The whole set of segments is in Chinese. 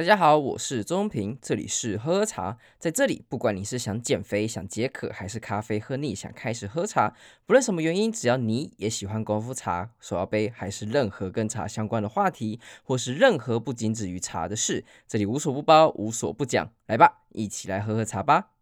大家好，我是钟平，这里是喝喝茶。在这里，不管你是想减肥、想解渴，还是咖啡喝腻想开始喝茶，不论什么原因，只要你也喜欢功夫茶、手摇杯，还是任何跟茶相关的话题，或是任何不仅止于茶的事，这里无所不包，无所不讲。来吧，一起来喝喝茶吧。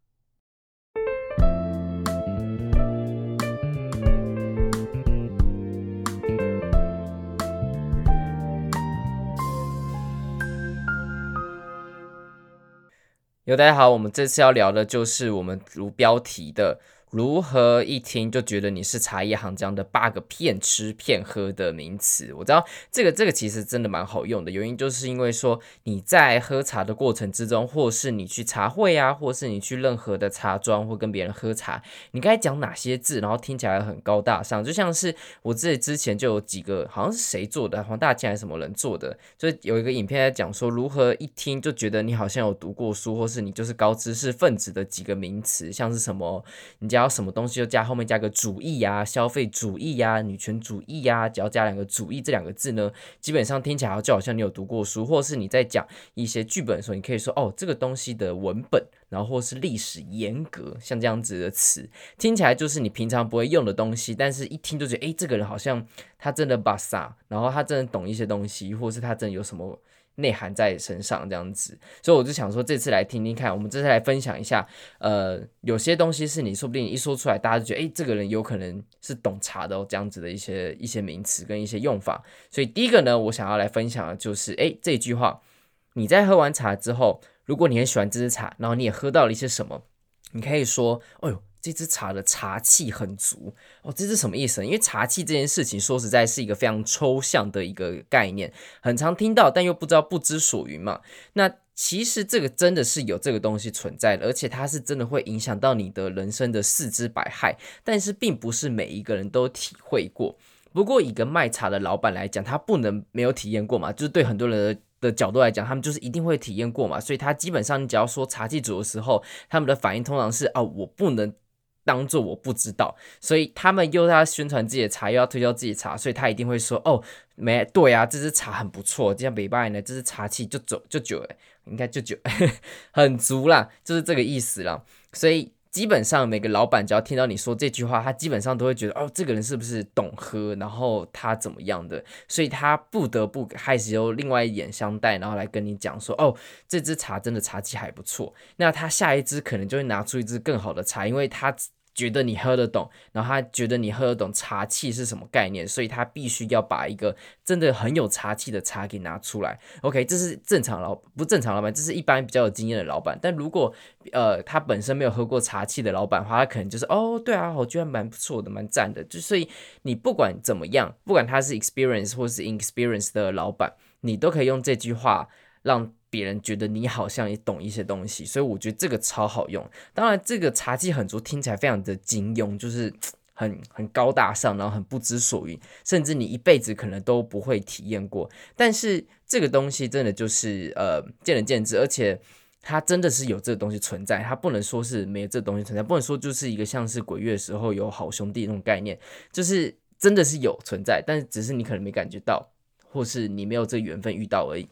大家好，我们这次要聊的就是我们如标题的。如何一听就觉得你是茶叶行这样的八个骗吃骗喝的名词？我知道这个这个其实真的蛮好用的，原因就是因为说你在喝茶的过程之中，或是你去茶会啊，或是你去任何的茶庄或跟别人喝茶，你该讲哪些字，然后听起来很高大上，就像是我自己之前就有几个好像是谁做的，黄大千还是什么人做的，就有一个影片在讲说如何一听就觉得你好像有读过书，或是你就是高知识分子的几个名词，像是什么你讲要什么东西就加后面加个主义呀、消费主义呀、女权主义呀、只要加两个主义这两个字呢，基本上听起来就好像你有读过书，或是你在讲一些剧本的时候，你可以说哦，这个东西的文本，然后或是历史严格，像这样子的词，听起来就是你平常不会用的东西，但是一听就觉得哎，这个人好像他真的巴萨，然后他真的懂一些东西，或是他真的有什么。内涵在身上这样子，所以我就想说，这次来听听看，我们这次来分享一下，呃，有些东西是你说不定一说出来，大家就觉得，诶，这个人有可能是懂茶的哦，这样子的一些一些名词跟一些用法。所以第一个呢，我想要来分享的就是，诶，这句话，你在喝完茶之后，如果你很喜欢这支茶，然后你也喝到了一些什么，你可以说，哎呦。这支茶的茶气很足哦，这是什么意思呢？因为茶气这件事情，说实在是一个非常抽象的一个概念，很常听到，但又不知道不知所云嘛。那其实这个真的是有这个东西存在的，而且它是真的会影响到你的人生的四肢百骸，但是并不是每一个人都体会过。不过一个卖茶的老板来讲，他不能没有体验过嘛，就是对很多人的。角度来讲，他们就是一定会体验过嘛，所以他基本上你只要说茶气足的时候，他们的反应通常是哦，我不能。当做我不知道，所以他们又要宣传自己的茶，又要推销自己的茶，所以他一定会说：“哦，没对啊，这支茶很不错，就像北拜呢，这支茶气就走就久，应该就久，很足啦，就是这个意思啦。”所以基本上每个老板只要听到你说这句话，他基本上都会觉得：“哦，这个人是不是懂喝？然后他怎么样的？”所以他不得不开始用另外一眼相待，然后来跟你讲说：“哦，这支茶真的茶气还不错。”那他下一支可能就会拿出一支更好的茶，因为他。觉得你喝得懂，然后他觉得你喝得懂茶气是什么概念，所以他必须要把一个真的很有茶气的茶给拿出来。OK，这是正常老不正常老板，这是一般比较有经验的老板。但如果呃他本身没有喝过茶气的老板的话，他可能就是哦对啊，我觉得蛮不错的，蛮赞的。就所以你不管怎么样，不管他是 experience 或是 inexperience 的老板，你都可以用这句话让。别人觉得你好像也懂一些东西，所以我觉得这个超好用。当然，这个茶气很足，听起来非常的金庸，就是很很高大上，然后很不知所云，甚至你一辈子可能都不会体验过。但是这个东西真的就是呃见仁见智，而且它真的是有这个东西存在，它不能说是没有这东西存在，不能说就是一个像是鬼月时候有好兄弟那种概念，就是真的是有存在，但是只是你可能没感觉到，或是你没有这缘分遇到而已。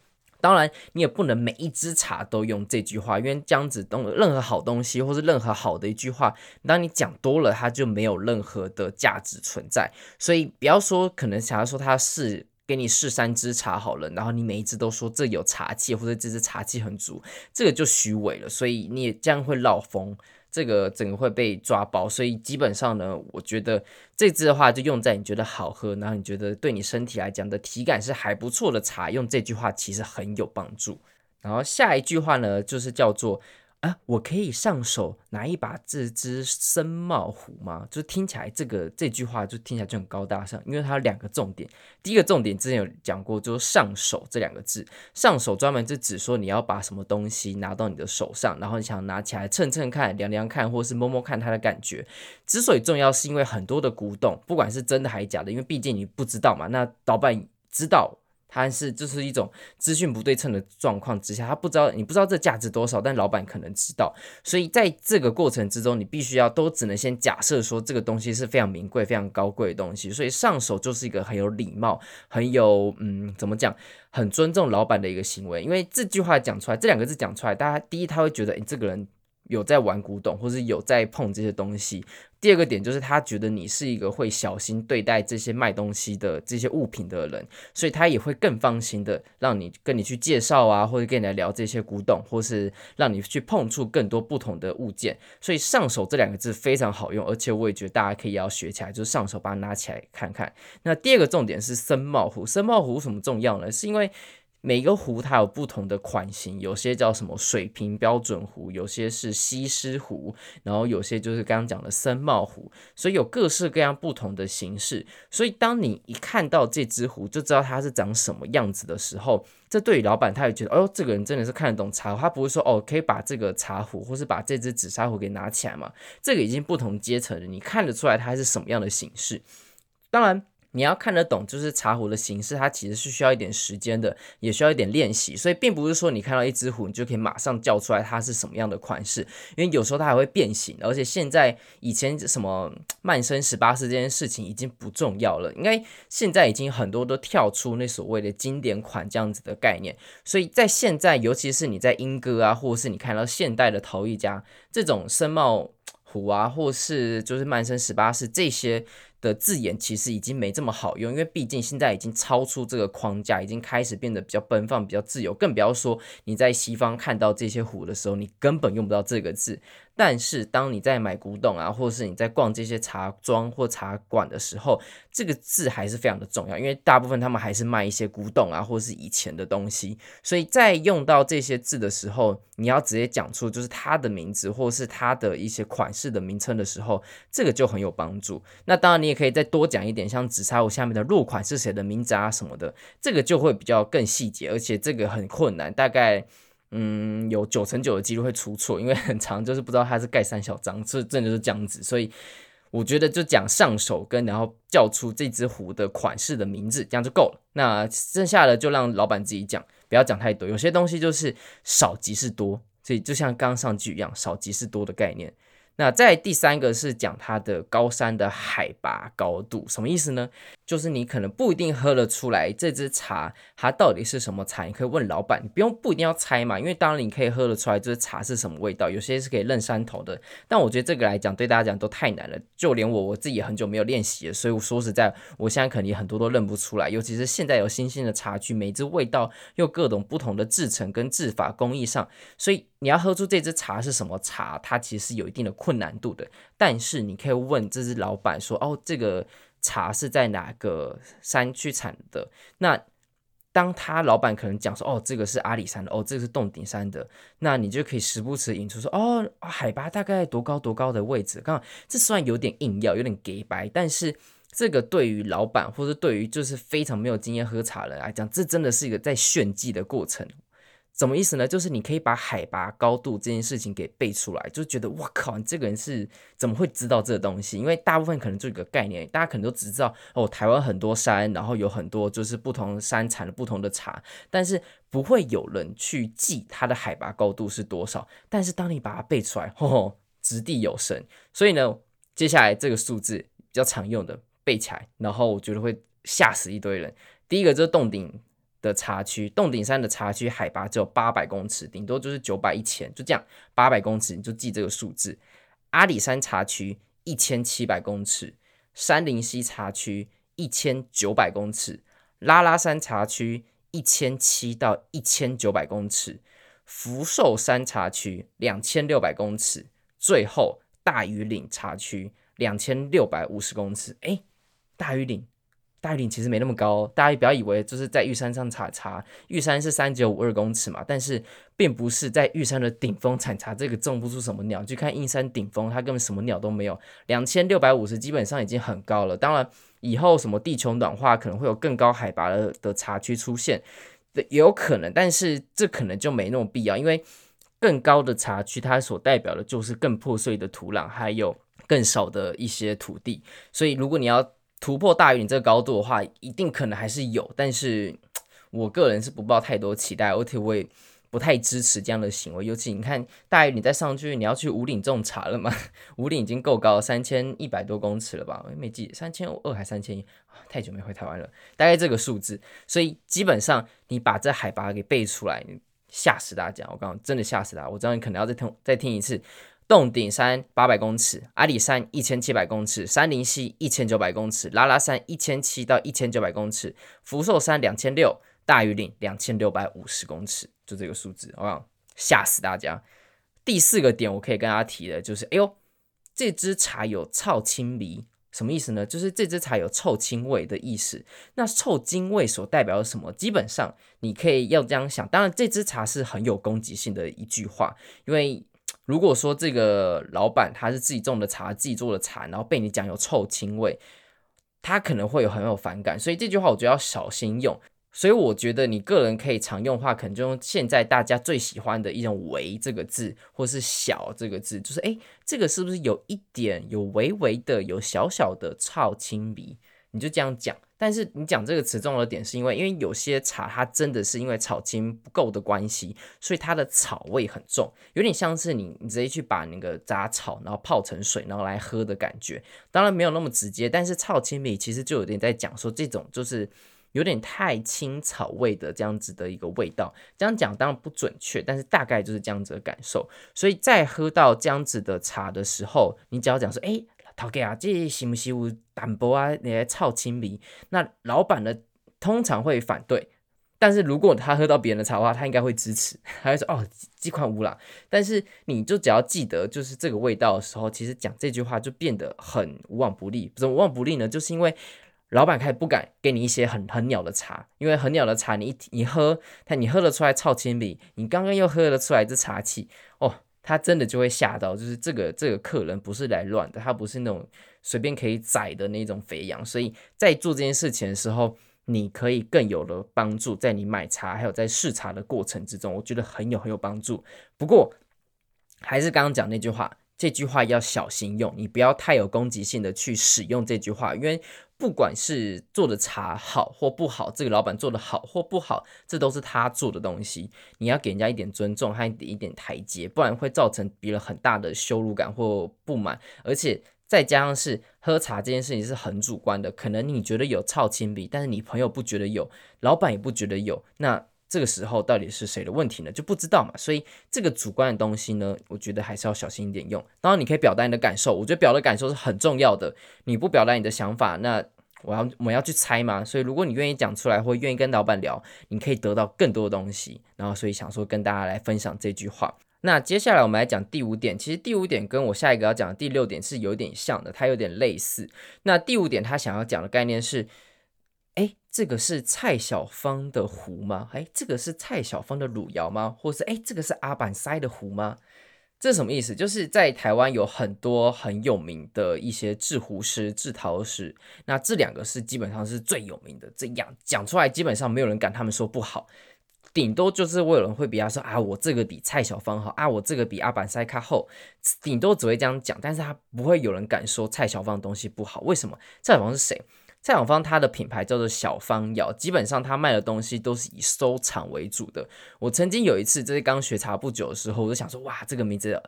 当然，你也不能每一支茶都用这句话，因为这样子东任何好东西或是任何好的一句话，当你讲多了，它就没有任何的价值存在。所以不要说可能想要说它是给你试三支茶好了，然后你每一支都说这有茶气或者这支茶气很足，这个就虚伪了。所以你也这样会漏风。这个整个会被抓包，所以基本上呢，我觉得这支的话就用在你觉得好喝，然后你觉得对你身体来讲的体感是还不错的茶，用这句话其实很有帮助。然后下一句话呢，就是叫做。啊，我可以上手拿一把这支深茂壶吗？就听起来这个这句话就听起来就很高大上，因为它有两个重点。第一个重点之前有讲过，就是上手这两个字，上手专门就指说你要把什么东西拿到你的手上，然后你想拿起来称称看、量量看，或是摸摸看它的感觉。之所以重要，是因为很多的古董，不管是真的还是假的，因为毕竟你不知道嘛。那老板知道。他是就是一种资讯不对称的状况之下，他不知道你不知道这价值多少，但老板可能知道，所以在这个过程之中，你必须要都只能先假设说这个东西是非常名贵、非常高贵的东西，所以上手就是一个很有礼貌、很有嗯怎么讲，很尊重老板的一个行为，因为这句话讲出来，这两个字讲出来，大家第一他会觉得，诶，这个人。有在玩古董，或是有在碰这些东西。第二个点就是他觉得你是一个会小心对待这些卖东西的这些物品的人，所以他也会更放心的让你跟你去介绍啊，或者跟你来聊这些古董，或是让你去碰触更多不同的物件。所以上手这两个字非常好用，而且我也觉得大家可以要学起来，就是上手把它拿起来看看。那第二个重点是僧帽壶，僧帽壶什么重要呢？是因为。每个壶它有不同的款型，有些叫什么水平标准壶，有些是西施壶，然后有些就是刚刚讲的僧帽壶，所以有各式各样不同的形式。所以当你一看到这只壶就知道它是长什么样子的时候，这对于老板他也觉得，哦，这个人真的是看得懂茶壶，他不会说哦，可以把这个茶壶或是把这只紫砂壶给拿起来嘛？这个已经不同阶层了，你看得出来它是什么样的形式。当然。你要看得懂，就是茶壶的形式，它其实是需要一点时间的，也需要一点练习。所以，并不是说你看到一只壶，你就可以马上叫出来它是什么样的款式，因为有时候它还会变形。而且现在以前什么慢生十八式这件事情已经不重要了，应该现在已经很多都跳出那所谓的经典款这样子的概念。所以在现在，尤其是你在莺歌啊，或者是你看到现代的陶艺家这种僧帽壶啊，或是就是曼森十八式这些。的字眼其实已经没这么好用，因为毕竟现在已经超出这个框架，已经开始变得比较奔放、比较自由。更不要说你在西方看到这些壶的时候，你根本用不到这个字。但是当你在买古董啊，或者是你在逛这些茶庄或茶馆的时候，这个字还是非常的重要，因为大部分他们还是卖一些古董啊，或是以前的东西。所以在用到这些字的时候，你要直接讲出就是它的名字，或是它的一些款式的名称的时候，这个就很有帮助。那当然你你也可以再多讲一点，像紫砂壶下面的落款是谁的名字啊什么的，这个就会比较更细节，而且这个很困难，大概。嗯，有九成九的几率会出错，因为很长就是不知道它是盖三小张，这真的就是这样子。所以我觉得就讲上手跟然后叫出这只壶的款式的名字，这样就够了。那剩下的就让老板自己讲，不要讲太多。有些东西就是少即是多，所以就像刚刚上句一样，少即是多的概念。那再第三个是讲它的高山的海拔高度，什么意思呢？就是你可能不一定喝得出来这支茶它到底是什么茶，你可以问老板，你不用不一定要猜嘛，因为当然你可以喝得出来这支茶是什么味道，有些是可以认山头的。但我觉得这个来讲对大家讲都太难了，就连我我自己也很久没有练习了，所以我说实在，我现在可能也很多都认不出来，尤其是现在有新兴的茶具，每支味道又各种不同的制程跟制法工艺上，所以。你要喝出这支茶是什么茶，它其实有一定的困难度的。但是你可以问这支老板说：“哦，这个茶是在哪个山区产的？”那当他老板可能讲说：“哦，这个是阿里山的，哦，这个是洞顶山的。”那你就可以时不时引出说：“哦，海拔大概多高多高的位置？”刚好这虽然有点硬要，有点给白，但是这个对于老板或者对于就是非常没有经验喝茶的人来讲，这真的是一个在炫技的过程。什么意思呢？就是你可以把海拔高度这件事情给背出来，就觉得哇靠，你这个人是怎么会知道这个东西？因为大部分可能就一个概念，大家可能都只知道哦，台湾很多山，然后有很多就是不同山产的不同的茶，但是不会有人去记它的海拔高度是多少。但是当你把它背出来，吼吼，掷地有神。所以呢，接下来这个数字比较常用的背起来，然后我觉得会吓死一堆人。第一个就是洞顶。的茶区，洞顶山的茶区海拔只有八百公尺，顶多就是九百一千，就这样，八百公尺你就记这个数字。阿里山茶区一千七百公尺，山林溪茶区一千九百公尺，拉拉山茶区一千七到一千九百公尺，福寿山茶区两千六百公尺，最后大禹岭茶区两千六百五十公尺。哎，大禹岭。大岭其实没那么高，大家不要以为就是在玉山上采茶，玉山是三九五二公尺嘛，但是并不是在玉山的顶峰采茶，这个种不出什么鸟。去看玉山顶峰，它根本什么鸟都没有，两千六百五十基本上已经很高了。当然，以后什么地球暖化可能会有更高海拔的的茶区出现，也有可能，但是这可能就没那么必要，因为更高的茶区它所代表的就是更破碎的土壤，还有更少的一些土地，所以如果你要。突破大于你这个高度的话，一定可能还是有，但是我个人是不抱太多期待，而且我也不太支持这样的行为。尤其你看，大于你再上去，你要去武岭种茶了嘛？武岭已经够高，三千一百多公尺了吧？我也没记，三千二还三千一，太久没回台湾了，大概这个数字。所以基本上你把这海拔给背出来，吓死大家！我刚刚真的吓死大家，我知道你可能要再听再听一次。洞顶山八百公尺，阿里山一千七百公尺，山林溪一千九百公尺，拉拉山一千七到一千九百公尺，福寿山两千六，大禹岭两千六百五十公尺，就这个数字，好不好？吓死大家！第四个点我可以跟大家提的就是，哎呦，这支茶有臭青味，什么意思呢？就是这支茶有臭青味的意思。那臭青味所代表的什么？基本上你可以要这样想，当然这支茶是很有攻击性的一句话，因为。如果说这个老板他是自己种的茶，自己做的茶，然后被你讲有臭青味，他可能会有很有反感，所以这句话我觉得要小心用。所以我觉得你个人可以常用的话，可能就用现在大家最喜欢的一种“微”这个字，或是“小”这个字，就是诶，这个是不是有一点有微微的、有小小的臭青鼻？你就这样讲。但是你讲这个词重要的点是因为，因为有些茶它真的是因为草青不够的关系，所以它的草味很重，有点像是你你直接去把那个杂草然后泡成水然后来喝的感觉。当然没有那么直接，但是草青味其实就有点在讲说这种就是有点太青草味的这样子的一个味道。这样讲当然不准确，但是大概就是这样子的感受。所以在喝到这样子的茶的时候，你只要讲说，哎。头家啊，这是不是有淡薄啊？你来臭青味？那老板呢，通常会反对。但是如果他喝到别人的茶的话，他应该会支持，他会说哦，这款无啦。但是你就只要记得，就是这个味道的时候，其实讲这句话就变得很无往不利。怎么无往不利呢？就是因为老板开始不敢给你一些很很鸟的茶，因为很鸟的茶，你一你喝，他你喝得出来臭青味，你刚刚又喝得出来这茶气哦。他真的就会吓到，就是这个这个客人不是来乱的，他不是那种随便可以宰的那种肥羊，所以在做这件事情的时候，你可以更有了帮助，在你买茶还有在试茶的过程之中，我觉得很有很有帮助。不过还是刚刚讲那句话，这句话要小心用，你不要太有攻击性的去使用这句话，因为。不管是做的茶好或不好，这个老板做的好或不好，这都是他做的东西。你要给人家一点尊重，还一点台阶，不然会造成别人很大的羞辱感或不满。而且再加上是喝茶这件事情是很主观的，可能你觉得有超亲笔，但是你朋友不觉得有，老板也不觉得有，那。这个时候到底是谁的问题呢？就不知道嘛。所以这个主观的东西呢，我觉得还是要小心一点用。当然，你可以表达你的感受，我觉得表达感受是很重要的。你不表达你的想法，那我要我要去猜嘛。所以如果你愿意讲出来，或愿意跟老板聊，你可以得到更多的东西。然后，所以想说跟大家来分享这句话。那接下来我们来讲第五点。其实第五点跟我下一个要讲的第六点是有点像的，它有点类似。那第五点他想要讲的概念是。哎，这个是蔡小芳的壶吗？哎，这个是蔡小芳的汝窑吗？或是哎，这个是阿板塞的壶吗？这是什么意思？就是在台湾有很多很有名的一些制壶师、制陶师，那这两个是基本上是最有名的。这样讲出来，基本上没有人敢他们说不好，顶多就是会有人会比他说啊，我这个比蔡小芳好啊，我这个比阿板塞卡厚，顶多只会这样讲，但是他不会有人敢说蔡小芳的东西不好。为什么？蔡小芳是谁？蔡小芳它的品牌叫做小芳窑，基本上他卖的东西都是以收藏为主的。我曾经有一次，这是刚学茶不久的时候，我就想说，哇，这个名字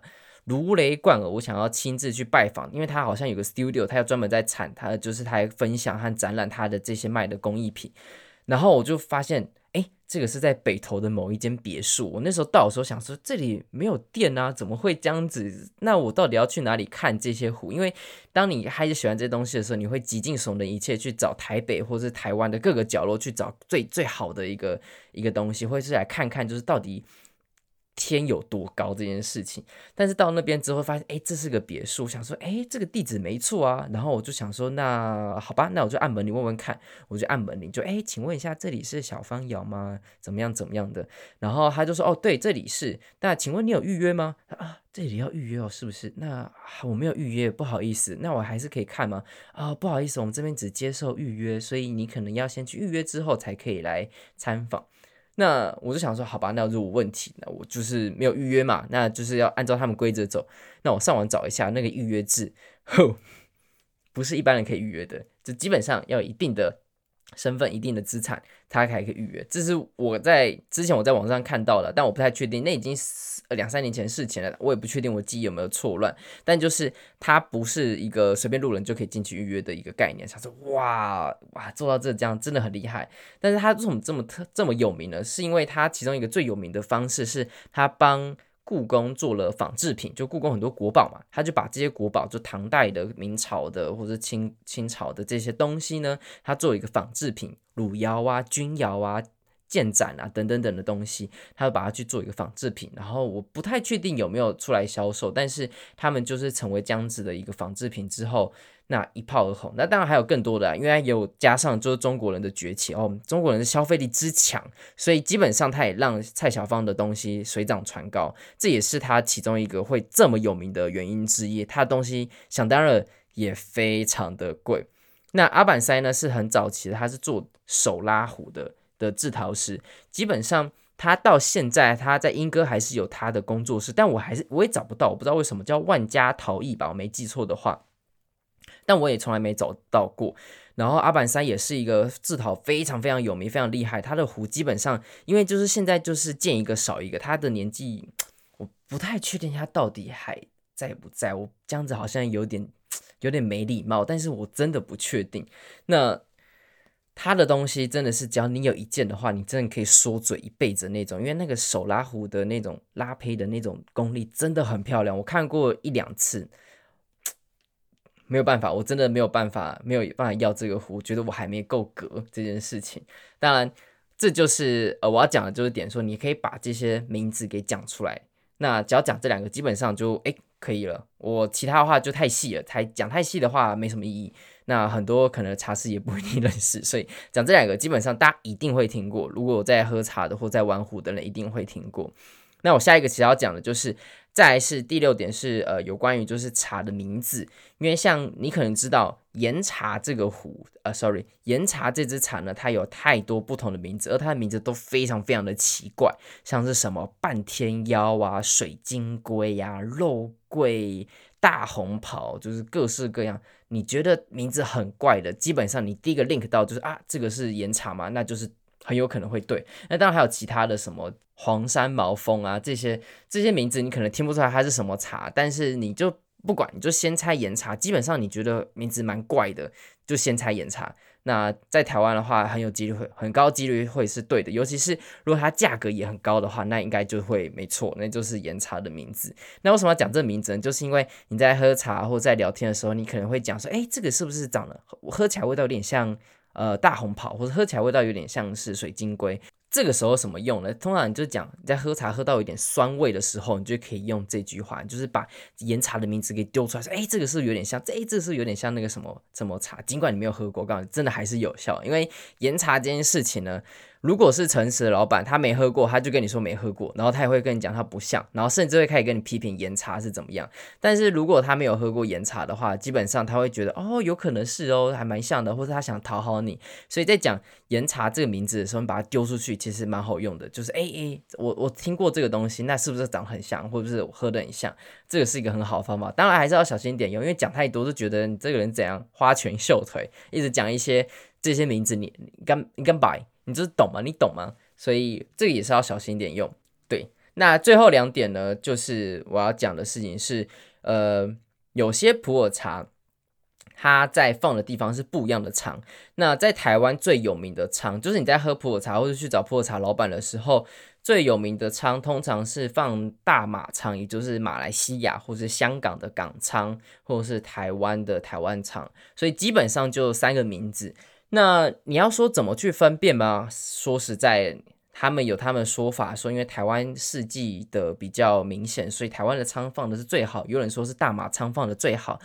如雷贯耳，我想要亲自去拜访，因为他好像有个 studio，他要专门在产，他就是他分享和展览他的这些卖的工艺品，然后我就发现。哎，这个是在北投的某一间别墅。我那时候到的时候想说，这里没有电啊，怎么会这样子？那我到底要去哪里看这些湖？因为当你开始喜欢这些东西的时候，你会极尽所能一切去找台北或是台湾的各个角落去找最最好的一个一个东西，或是来看看就是到底。天有多高这件事情，但是到那边之后发现，哎，这是个别墅，想说，哎，这个地址没错啊。然后我就想说，那好吧，那我就按门铃问问看。我就按门铃，就哎，请问一下，这里是小芳窑吗？怎么样怎么样的？然后他就说，哦，对，这里是。那请问你有预约吗？啊，这里要预约哦，是不是？那我没有预约，不好意思。那我还是可以看吗？啊，不好意思，我们这边只接受预约，所以你可能要先去预约之后才可以来参访。那我就想说，好吧，那如果问题，那我就是没有预约嘛，那就是要按照他们规则走。那我上网找一下那个预约制，吼，不是一般人可以预约的，就基本上要有一定的身份、一定的资产，他才可以预约。这是我在之前我在网上看到的，但我不太确定，那已经两三年前事情了，我也不确定我记忆有没有错乱。但就是它不是一个随便路人就可以进去预约的一个概念。他说：“哇哇，做到这这样真的很厉害。”但是他为什么这么特这么有名呢？是因为他其中一个最有名的方式是他帮。故宫做了仿制品，就故宫很多国宝嘛，他就把这些国宝，就唐代的、明朝的或者清清朝的这些东西呢，他做一个仿制品，汝窑啊、钧窑啊、建盏啊等等等的东西，他就把它去做一个仿制品。然后我不太确定有没有出来销售，但是他们就是成为这样子的一个仿制品之后。那一炮而红，那当然还有更多的啊，因为有加上就是中国人的崛起哦，中国人的消费力之强，所以基本上他也让蔡小芳的东西水涨船高，这也是他其中一个会这么有名的原因之一。他的东西想当然也非常的贵。那阿板腮呢是很早期的，他是做手拉壶的的制陶师，基本上他到现在他在英歌还是有他的工作室，但我还是我也找不到，我不知道为什么叫万家陶艺吧，我没记错的话。但我也从来没找到过。然后阿板山也是一个制陶非常非常有名、非常厉害。他的壶基本上，因为就是现在就是见一个少一个。他的年纪我不太确定他到底还在不在。我这样子好像有点有点没礼貌，但是我真的不确定。那他的东西真的是，只要你有一件的话，你真的可以说嘴一辈子那种。因为那个手拉壶的那种拉胚的那种功力真的很漂亮，我看过一两次。没有办法，我真的没有办法，没有办法要这个壶，觉得我还没够格这件事情。当然，这就是呃我要讲的就是点说，你可以把这些名字给讲出来。那只要讲这两个，基本上就诶可以了。我其他的话就太细了，太讲太细的话没什么意义。那很多可能茶师也不一定 认识，所以讲这两个基本上大家一定会听过。如果我在喝茶的或在玩壶的人一定会听过。那我下一个其实要讲的就是。再来是第六点是呃有关于就是茶的名字，因为像你可能知道岩茶这个壶，呃，sorry，岩茶这支茶呢，它有太多不同的名字，而它的名字都非常非常的奇怪，像是什么半天妖啊、水晶龟呀、肉桂、大红袍，就是各式各样。你觉得名字很怪的，基本上你第一个 link 到就是啊，这个是岩茶嘛，那就是。很有可能会对，那当然还有其他的什么黄山毛峰啊，这些这些名字你可能听不出来它是什么茶，但是你就不管，你就先猜岩茶。基本上你觉得名字蛮怪的，就先猜岩茶。那在台湾的话，很有几率会很高几率会是对的，尤其是如果它价格也很高的话，那应该就会没错，那就是岩茶的名字。那为什么要讲这名字呢？就是因为你在喝茶或在聊天的时候，你可能会讲说，哎，这个是不是长得喝起来味道有点像？呃，大红袍或者喝起来味道有点像是水晶龟，这个时候什么用呢？通常你就讲你在喝茶喝到有点酸味的时候，你就可以用这句话，就是把岩茶的名字给丢出来，说，哎，这个是有点像，这，这是有点像那个什么什么茶，尽管你没有喝过，告诉你，真的还是有效，因为岩茶这件事情呢。如果是诚实的老板，他没喝过，他就跟你说没喝过，然后他也会跟你讲他不像，然后甚至会开始跟你批评岩茶是怎么样。但是如果他没有喝过岩茶的话，基本上他会觉得哦，有可能是哦，还蛮像的，或者他想讨好你。所以在讲岩茶这个名字的时候，你把它丢出去，其实蛮好用的。就是哎哎，我我听过这个东西，那是不是长很像，或者是我喝的很像？这个是一个很好的方法。当然还是要小心一点用，因为讲太多就觉得你这个人怎样花拳绣腿，一直讲一些这些名字，你你敢你敢摆？你这是懂吗？你懂吗？所以这个也是要小心一点用。对，那最后两点呢，就是我要讲的事情是，呃，有些普洱茶，它在放的地方是不一样的仓。那在台湾最有名的仓，就是你在喝普洱茶或者去找普洱茶老板的时候，最有名的仓通常是放大马仓，也就是马来西亚或是香港的港仓，或者是台湾的台湾仓。所以基本上就三个名字。那你要说怎么去分辨吗？说实在，他们有他们说法，说因为台湾四季的比较明显，所以台湾的仓放的是最好。有人说是大马仓放的最好。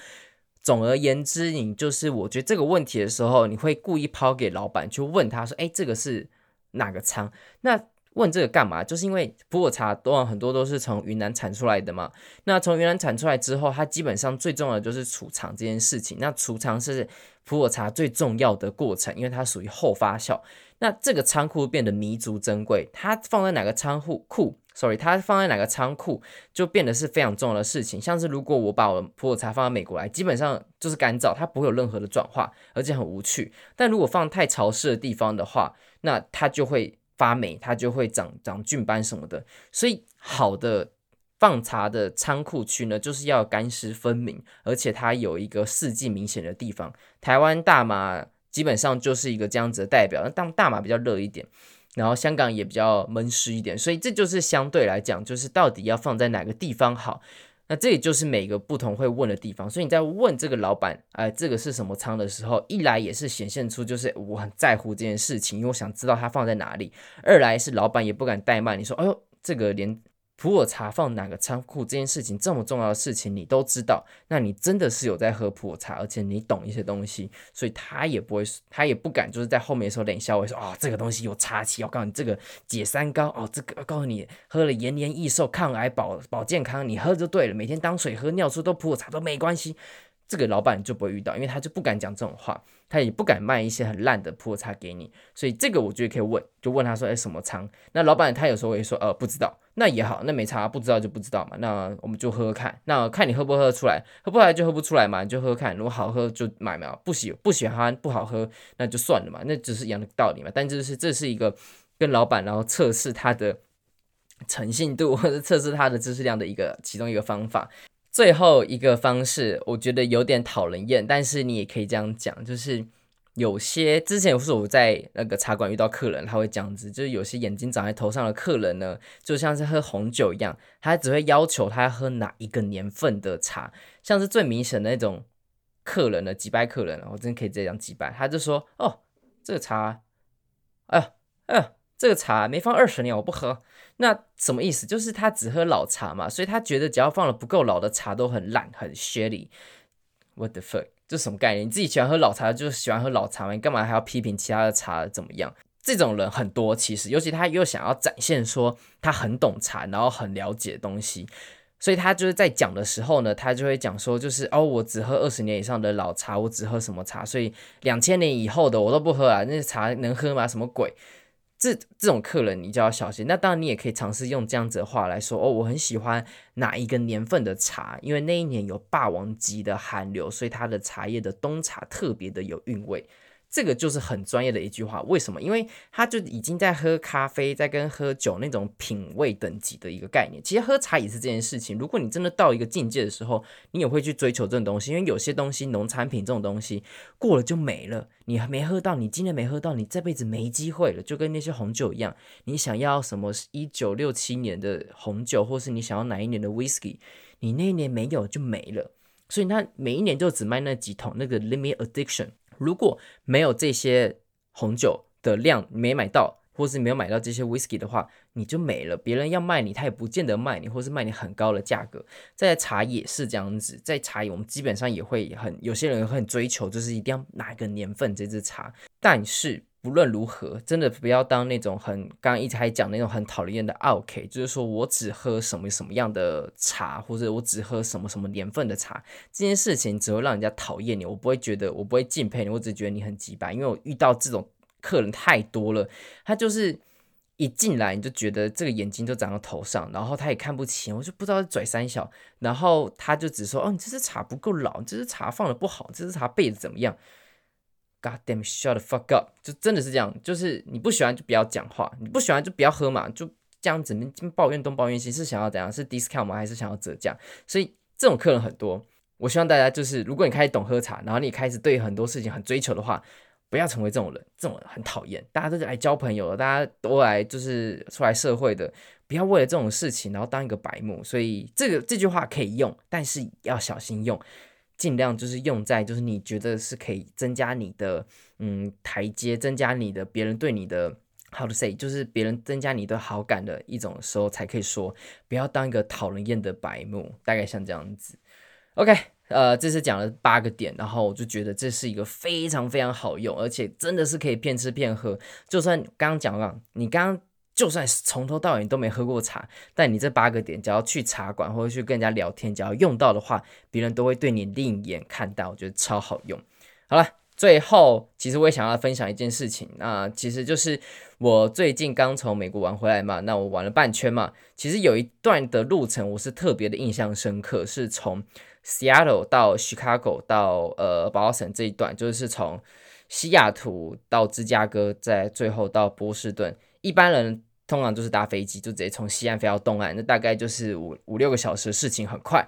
总而言之，你就是我觉得这个问题的时候，你会故意抛给老板去问他说：“哎，这个是哪个仓？”那问这个干嘛？就是因为普洱茶多很多都是从云南产出来的嘛。那从云南产出来之后，它基本上最重要的就是储藏这件事情。那储藏是普洱茶最重要的过程，因为它属于后发酵。那这个仓库变得弥足珍贵，它放在哪个仓库库？Sorry，它放在哪个仓库就变得是非常重要的事情。像是如果我把我的普洱茶放到美国来，基本上就是干燥，它不会有任何的转化，而且很无趣。但如果放太潮湿的地方的话，那它就会发霉，它就会长长菌斑什么的。所以好的。放茶的仓库区呢，就是要干湿分明，而且它有一个四季明显的地方。台湾大马基本上就是一个这样子的代表，那当大马比较热一点，然后香港也比较闷湿一点，所以这就是相对来讲，就是到底要放在哪个地方好。那这里就是每个不同会问的地方。所以你在问这个老板，哎，这个是什么仓的时候，一来也是显现出就是我很在乎这件事情，因为我想知道它放在哪里；二来是老板也不敢怠慢，你说，哎呦，这个连。普洱茶放哪个仓库这件事情这么重要的事情你都知道，那你真的是有在喝普洱茶，而且你懂一些东西，所以他也不会，他也不敢就是在后面的时候冷笑我说啊、哦、这个东西有茶气，我告诉你这个解三高哦，这个告诉你喝了延年益寿、抗癌保保健康，你喝就对了，每天当水喝，尿出都普洱茶都没关系。这个老板就不会遇到，因为他就不敢讲这种话，他也不敢卖一些很烂的普洱茶给你，所以这个我觉得可以问，就问他说，哎，什么仓？那老板他有时候会说，呃，不知道，那也好，那没差，不知道就不知道嘛，那我们就喝喝看，那看你喝不喝得出来，喝不出来就喝不出来嘛，你就喝喝看，如果好喝就买嘛，不喜不喜欢。不好喝那就算了嘛，那只是一样的道理嘛，但就是这是一个跟老板然后测试他的诚信度或者测试他的知识量的一个其中一个方法。最后一个方式，我觉得有点讨人厌，但是你也可以这样讲，就是有些之前有时候我在那个茶馆遇到客人，他会这样子，就是有些眼睛长在头上的客人呢，就像是喝红酒一样，他只会要求他喝哪一个年份的茶，像是最明显的那种客人的几百客人，我真的可以这样几百，他就说哦，这个茶，哎呀，哎呀。这个茶没放二十年，我不喝。那什么意思？就是他只喝老茶嘛，所以他觉得只要放了不够老的茶都很烂，很 shitty。What the fuck？这什么概念？你自己喜欢喝老茶，就是喜欢喝老茶嘛，你干嘛还要批评其他的茶怎么样？这种人很多，其实，尤其他又想要展现说他很懂茶，然后很了解东西，所以他就是在讲的时候呢，他就会讲说，就是哦，我只喝二十年以上的老茶，我只喝什么茶，所以两千年以后的我都不喝啊，那些茶能喝吗？什么鬼？这这种客人你就要小心。那当然，你也可以尝试用这样子的话来说哦，我很喜欢哪一个年份的茶，因为那一年有霸王级的寒流，所以它的茶叶的冬茶特别的有韵味。这个就是很专业的一句话，为什么？因为他就已经在喝咖啡，在跟喝酒那种品味等级的一个概念。其实喝茶也是这件事情。如果你真的到一个境界的时候，你也会去追求这种东西，因为有些东西，农产品这种东西过了就没了。你还没喝到，你今天没喝到，你这辈子没机会了。就跟那些红酒一样，你想要什么一九六七年的红酒，或是你想要哪一年的 whisky，你那一年没有就没了。所以他每一年就只卖那几桶，那个 limit addiction。如果没有这些红酒的量没买到，或是没有买到这些 whisky 的话，你就没了。别人要卖你，他也不见得卖你，或是卖你很高的价格。在茶也是这样子，在茶叶我们基本上也会很，有些人会很追求，就是一定要哪一个年份这支茶，但是。不论如何，真的不要当那种很刚刚一直还讲那种很讨厌的 OK，就是说我只喝什么什么样的茶，或者我只喝什么什么年份的茶，这件事情只会让人家讨厌你。我不会觉得，我不会敬佩你，我只觉得你很机掰。因为我遇到这种客人太多了，他就是一进来你就觉得这个眼睛就长到头上，然后他也看不起，我就不知道拽三小，然后他就只说哦，你这支茶不够老，你这支茶放的不好，这支茶备的怎么样？God damn, shut the fuck up！就真的是这样，就是你不喜欢就不要讲话，你不喜欢就不要喝嘛，就这样子，你抱怨东抱怨西，是想要怎样？是 discount 吗？还是想要折价？所以这种客人很多。我希望大家就是，如果你开始懂喝茶，然后你开始对很多事情很追求的话，不要成为这种人，这种人很讨厌。大家都是来交朋友的，大家都来就是出来社会的，不要为了这种事情然后当一个白目。所以这个这句话可以用，但是要小心用。尽量就是用在就是你觉得是可以增加你的嗯台阶，增加你的别人对你的 how to say，就是别人增加你的好感的一种时候才可以说，不要当一个讨人厌的白目，大概像这样子。OK，呃，这次讲了八个点，然后我就觉得这是一个非常非常好用，而且真的是可以骗吃骗喝。就算刚刚讲了，你刚刚。就算是从头到尾都没喝过茶，但你这八个点，只要去茶馆或者去跟人家聊天，只要用到的话，别人都会对你另眼看待，我觉得超好用。好了，最后，其实我也想要分享一件事情，那其实就是我最近刚从美国玩回来嘛，那我玩了半圈嘛，其实有一段的路程我是特别的印象深刻，是从 Seattle 到 Chicago 到呃 Boston 这一段，就是从西雅图到芝加哥，再最后到波士顿。一般人通常就是搭飞机，就直接从西岸飞到东岸，那大概就是五五六个小时的事情，很快。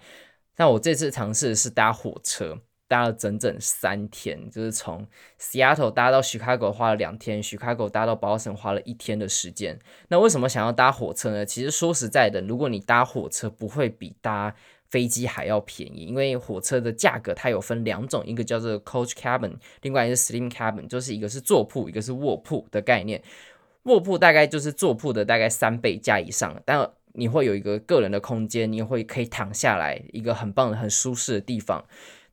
但我这次尝试的是搭火车。搭了整整三天，就是从 Seattle 搭到 Chicago 花了两天，Chicago 搭到 Boston 花了一天的时间。那为什么想要搭火车呢？其实说实在的，如果你搭火车不会比搭飞机还要便宜，因为火车的价格它有分两种，一个叫做 Coach Cabin，另外一个是 Slim Cabin，就是一个是坐铺，一个是卧铺的概念。卧铺大概就是坐铺的大概三倍价以上，但你会有一个个人的空间，你会可以躺下来，一个很棒的、很舒适的地方。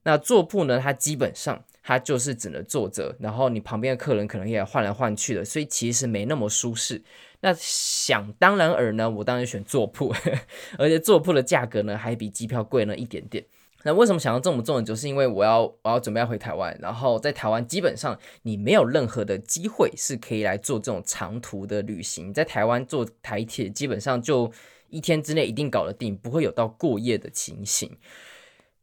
那坐铺呢？它基本上它就是只能坐着，然后你旁边的客人可能也换来换去的，所以其实没那么舒适。那想当然尔呢，我当然选坐铺，而且坐铺的价格呢还比机票贵了一点点。那为什么想要这么重？就是因为我要我要准备要回台湾，然后在台湾基本上你没有任何的机会是可以来做这种长途的旅行，在台湾坐台铁基本上就一天之内一定搞得定，不会有到过夜的情形。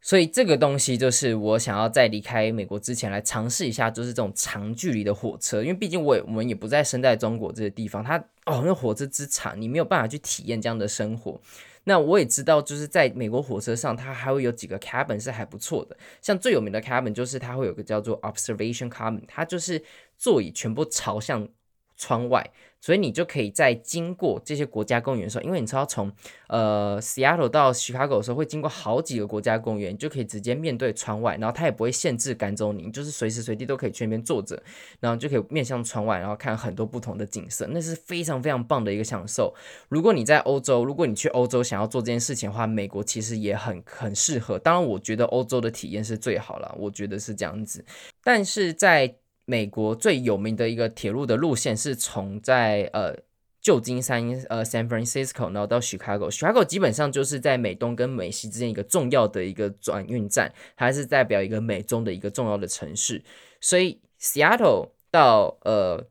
所以这个东西就是我想要在离开美国之前来尝试一下，就是这种长距离的火车，因为毕竟我也我们也不在身在中国这个地方，它哦那火车之长，你没有办法去体验这样的生活。那我也知道，就是在美国火车上，它还会有几个 cabin 是还不错的，像最有名的 cabin 就是它会有个叫做 observation cabin，它就是座椅全部朝向窗外。所以你就可以在经过这些国家公园的时候，因为你知道从呃 Seattle 到 Chicago 的时候会经过好几个国家公园，你就可以直接面对窗外，然后它也不会限制赶走你，就是随时随地都可以去那边坐着，然后就可以面向窗外，然后看很多不同的景色，那是非常非常棒的一个享受。如果你在欧洲，如果你去欧洲想要做这件事情的话，美国其实也很很适合。当然，我觉得欧洲的体验是最好了，我觉得是这样子，但是在美国最有名的一个铁路的路线是从在呃旧金山呃 San Francisco，然后到 Chicago。Chicago 基本上就是在美东跟美西之间一个重要的一个转运站，它是代表一个美中的一个重要的城市。所以 Seattle 到呃。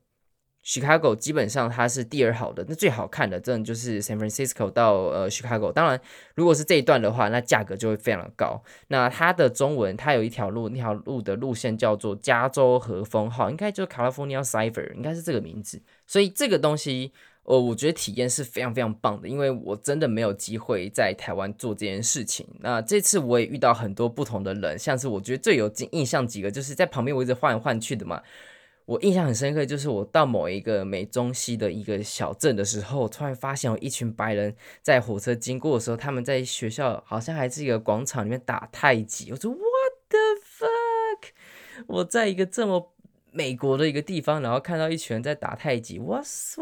Chicago 基本上它是第二好的，那最好看的真的就是 San Francisco 到呃 Chicago。当然，如果是这一段的话，那价格就会非常的高。那它的中文，它有一条路，那条路的路线叫做加州和风号，应该就是 California Zephyr，应该是这个名字。所以这个东西，呃，我觉得体验是非常非常棒的，因为我真的没有机会在台湾做这件事情。那这次我也遇到很多不同的人，像是我觉得最有印象几个，就是在旁边我一直换来换去的嘛。我印象很深刻，就是我到某一个美中西的一个小镇的时候，突然发现有一群白人在火车经过的时候，他们在学校好像还是一个广场里面打太极。我说 What the fuck！我在一个这么美国的一个地方，然后看到一群人在打太极，哇塞，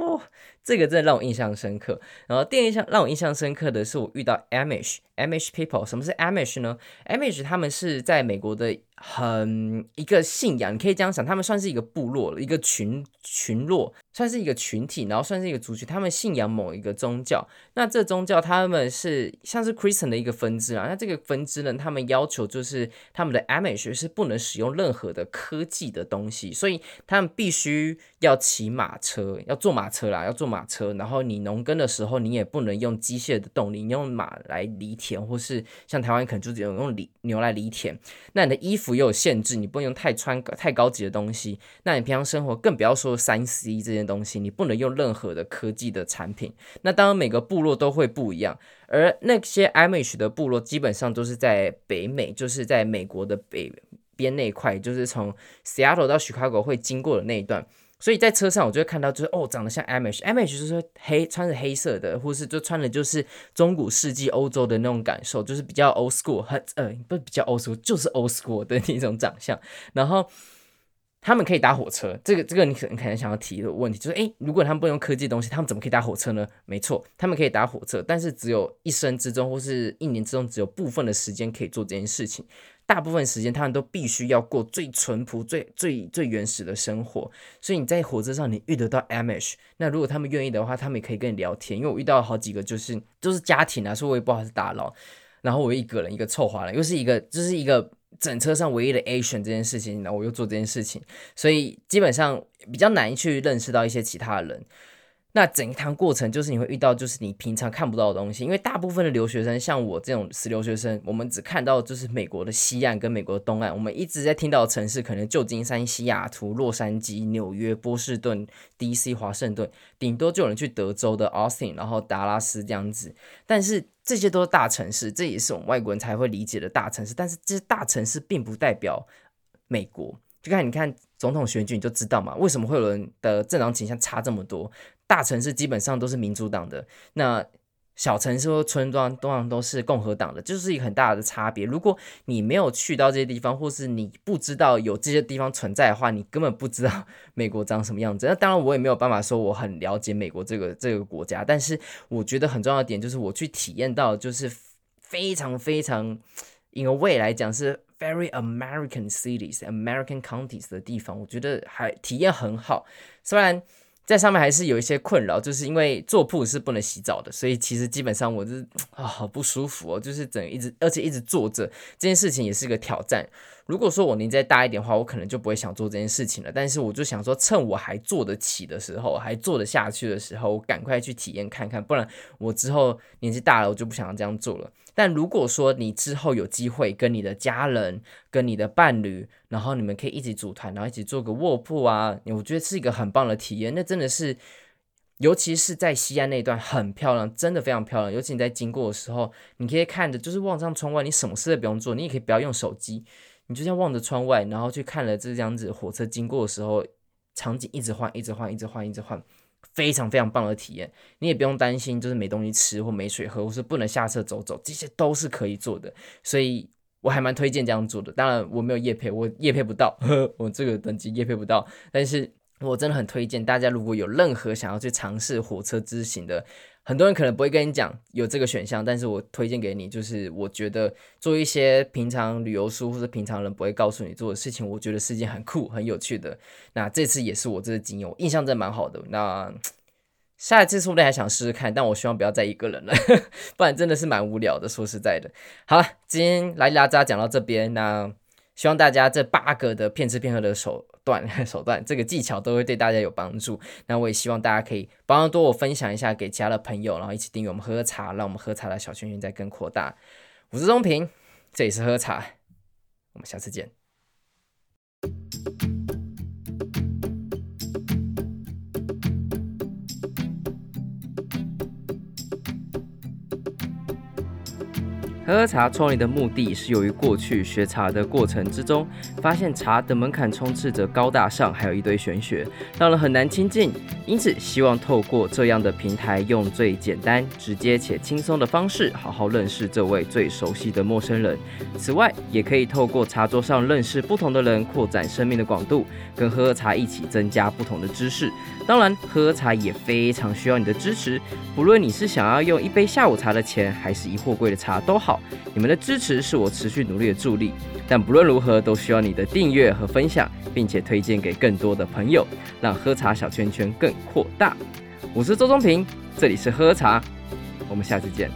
这个真的让我印象深刻。然后第二印象让我印象深刻的是，我遇到 Amish Amish people。什么是 Amish 呢？Amish 他们是在美国的。很一个信仰，你可以这样想，他们算是一个部落，一个群群落，算是一个群体，然后算是一个族群，他们信仰某一个宗教。那这宗教他们是像是 Christian 的一个分支啊。那这个分支呢，他们要求就是他们的 Amish 是不能使用任何的科技的东西，所以他们必须要骑马车，要坐马车啦，要坐马马车。然后你农耕的时候，你也不能用机械的动力，你用马来犁田，或是像台湾可能就只有用犁牛来犁田。那你的衣服。也有限制，你不能用太穿太高级的东西。那你平常生活更不要说三 C 这件东西，你不能用任何的科技的产品。那当然每个部落都会不一样，而那些 Amish 的部落基本上都是在北美，就是在美国的北边那块，就是从 Seattle 到 Chicago 会经过的那一段。所以在车上，我就会看到，就是哦，长得像 Amish，Amish 就是黑，穿着黑色的，或是就穿的就是中古世纪欧洲的那种感受，就是比较 old school，很呃，不是比较 old school，就是 old school 的那种长相。然后他们可以搭火车，这个这个你可能可能想要提的问题就是，诶，如果他们不用科技的东西，他们怎么可以搭火车呢？没错，他们可以搭火车，但是只有一生之中或是一年之中，只有部分的时间可以做这件事情。大部分时间，他们都必须要过最淳朴、最最最原始的生活。所以你在火车上，你遇得到 Amish，那如果他们愿意的话，他们也可以跟你聊天。因为我遇到好几个，就是就是家庭啊，所以我也不好意思打扰。然后我一个人，一个臭华人，又是一个就是一个整车上唯一的 Asian 这件事情，然后我又做这件事情，所以基本上比较难去认识到一些其他的人。那整一趟过程就是你会遇到，就是你平常看不到的东西，因为大部分的留学生，像我这种死留学生，我们只看到就是美国的西岸跟美国的东岸，我们一直在听到的城市，可能旧金山、西雅图、洛杉矶、纽约、波士顿、DC、华盛顿，顶多就有人去德州的 Austin，然后达拉斯这样子。但是这些都是大城市，这也是我们外国人才会理解的大城市。但是这些大城市并不代表美国。就看你看总统选举，你就知道嘛，为什么会有人的政党倾向差这么多？大城市基本上都是民主党的，那小城市或村庄通常都是共和党的，就是一个很大的差别。如果你没有去到这些地方，或是你不知道有这些地方存在的话，你根本不知道 美国长什么样子。那当然，我也没有办法说我很了解美国这个这个国家，但是我觉得很重要的点就是我去体验到，就是非常非常因为未来讲是 very American cities, American counties 的地方，我觉得还体验很好，虽然。在上面还是有一些困扰，就是因为坐铺是不能洗澡的，所以其实基本上我是啊好不舒服哦，就是整一直而且一直坐着这件事情也是个挑战。如果说我年纪再大一点的话，我可能就不会想做这件事情了。但是我就想说，趁我还做得起的时候，还做得下去的时候，我赶快去体验看看，不然我之后年纪大了，我就不想要这样做了。但如果说你之后有机会跟你的家人、跟你的伴侣，然后你们可以一起组团，然后一起做个卧铺啊，我觉得是一个很棒的体验。那真的是，尤其是在西安那段很漂亮，真的非常漂亮。尤其你在经过的时候，你可以看着，就是望上窗外，你什么事都不用做，你也可以不要用手机。你就像望着窗外，然后去看了这样子火车经过的时候，场景一直换，一直换，一直换，一直换，非常非常棒的体验。你也不用担心，就是没东西吃或没水喝，或是不能下车走走，这些都是可以做的。所以我还蛮推荐这样做的。当然我没有夜配，我夜配不到，呵，我这个等级夜配不到。但是我真的很推荐大家，如果有任何想要去尝试火车之行的。很多人可能不会跟你讲有这个选项，但是我推荐给你，就是我觉得做一些平常旅游书或者平常人不会告诉你做的事情，我觉得是件很酷、很有趣的。那这次也是我这次经验，我印象真的蛮好的。那 下一次说不定还想试试看，但我希望不要再一个人了，不然真的是蛮无聊的。说实在的，好了，今天来拉扎讲到这边，那希望大家这八个的骗吃骗喝的手段 手段，这个技巧都会对大家有帮助。那我也希望大家可以帮多我分享一下给其他的朋友，然后一起订阅我们喝喝茶，让我们喝茶的小圈圈再更扩大。我是钟平，这里是喝茶，我们下次见。喝喝茶创立的目的是由于过去学茶的过程之中，发现茶的门槛充斥着高大上，还有一堆玄学，让人很难亲近。因此，希望透过这样的平台，用最简单、直接且轻松的方式，好好认识这位最熟悉的陌生人。此外，也可以透过茶桌上认识不同的人，扩展生命的广度，跟喝喝茶一起增加不同的知识。当然，喝喝茶也非常需要你的支持，不论你是想要用一杯下午茶的钱，还是一货柜的茶都好。你们的支持是我持续努力的助力，但不论如何，都需要你的订阅和分享，并且推荐给更多的朋友，让喝茶小圈圈更扩大。我是周宗平，这里是喝茶，我们下次见。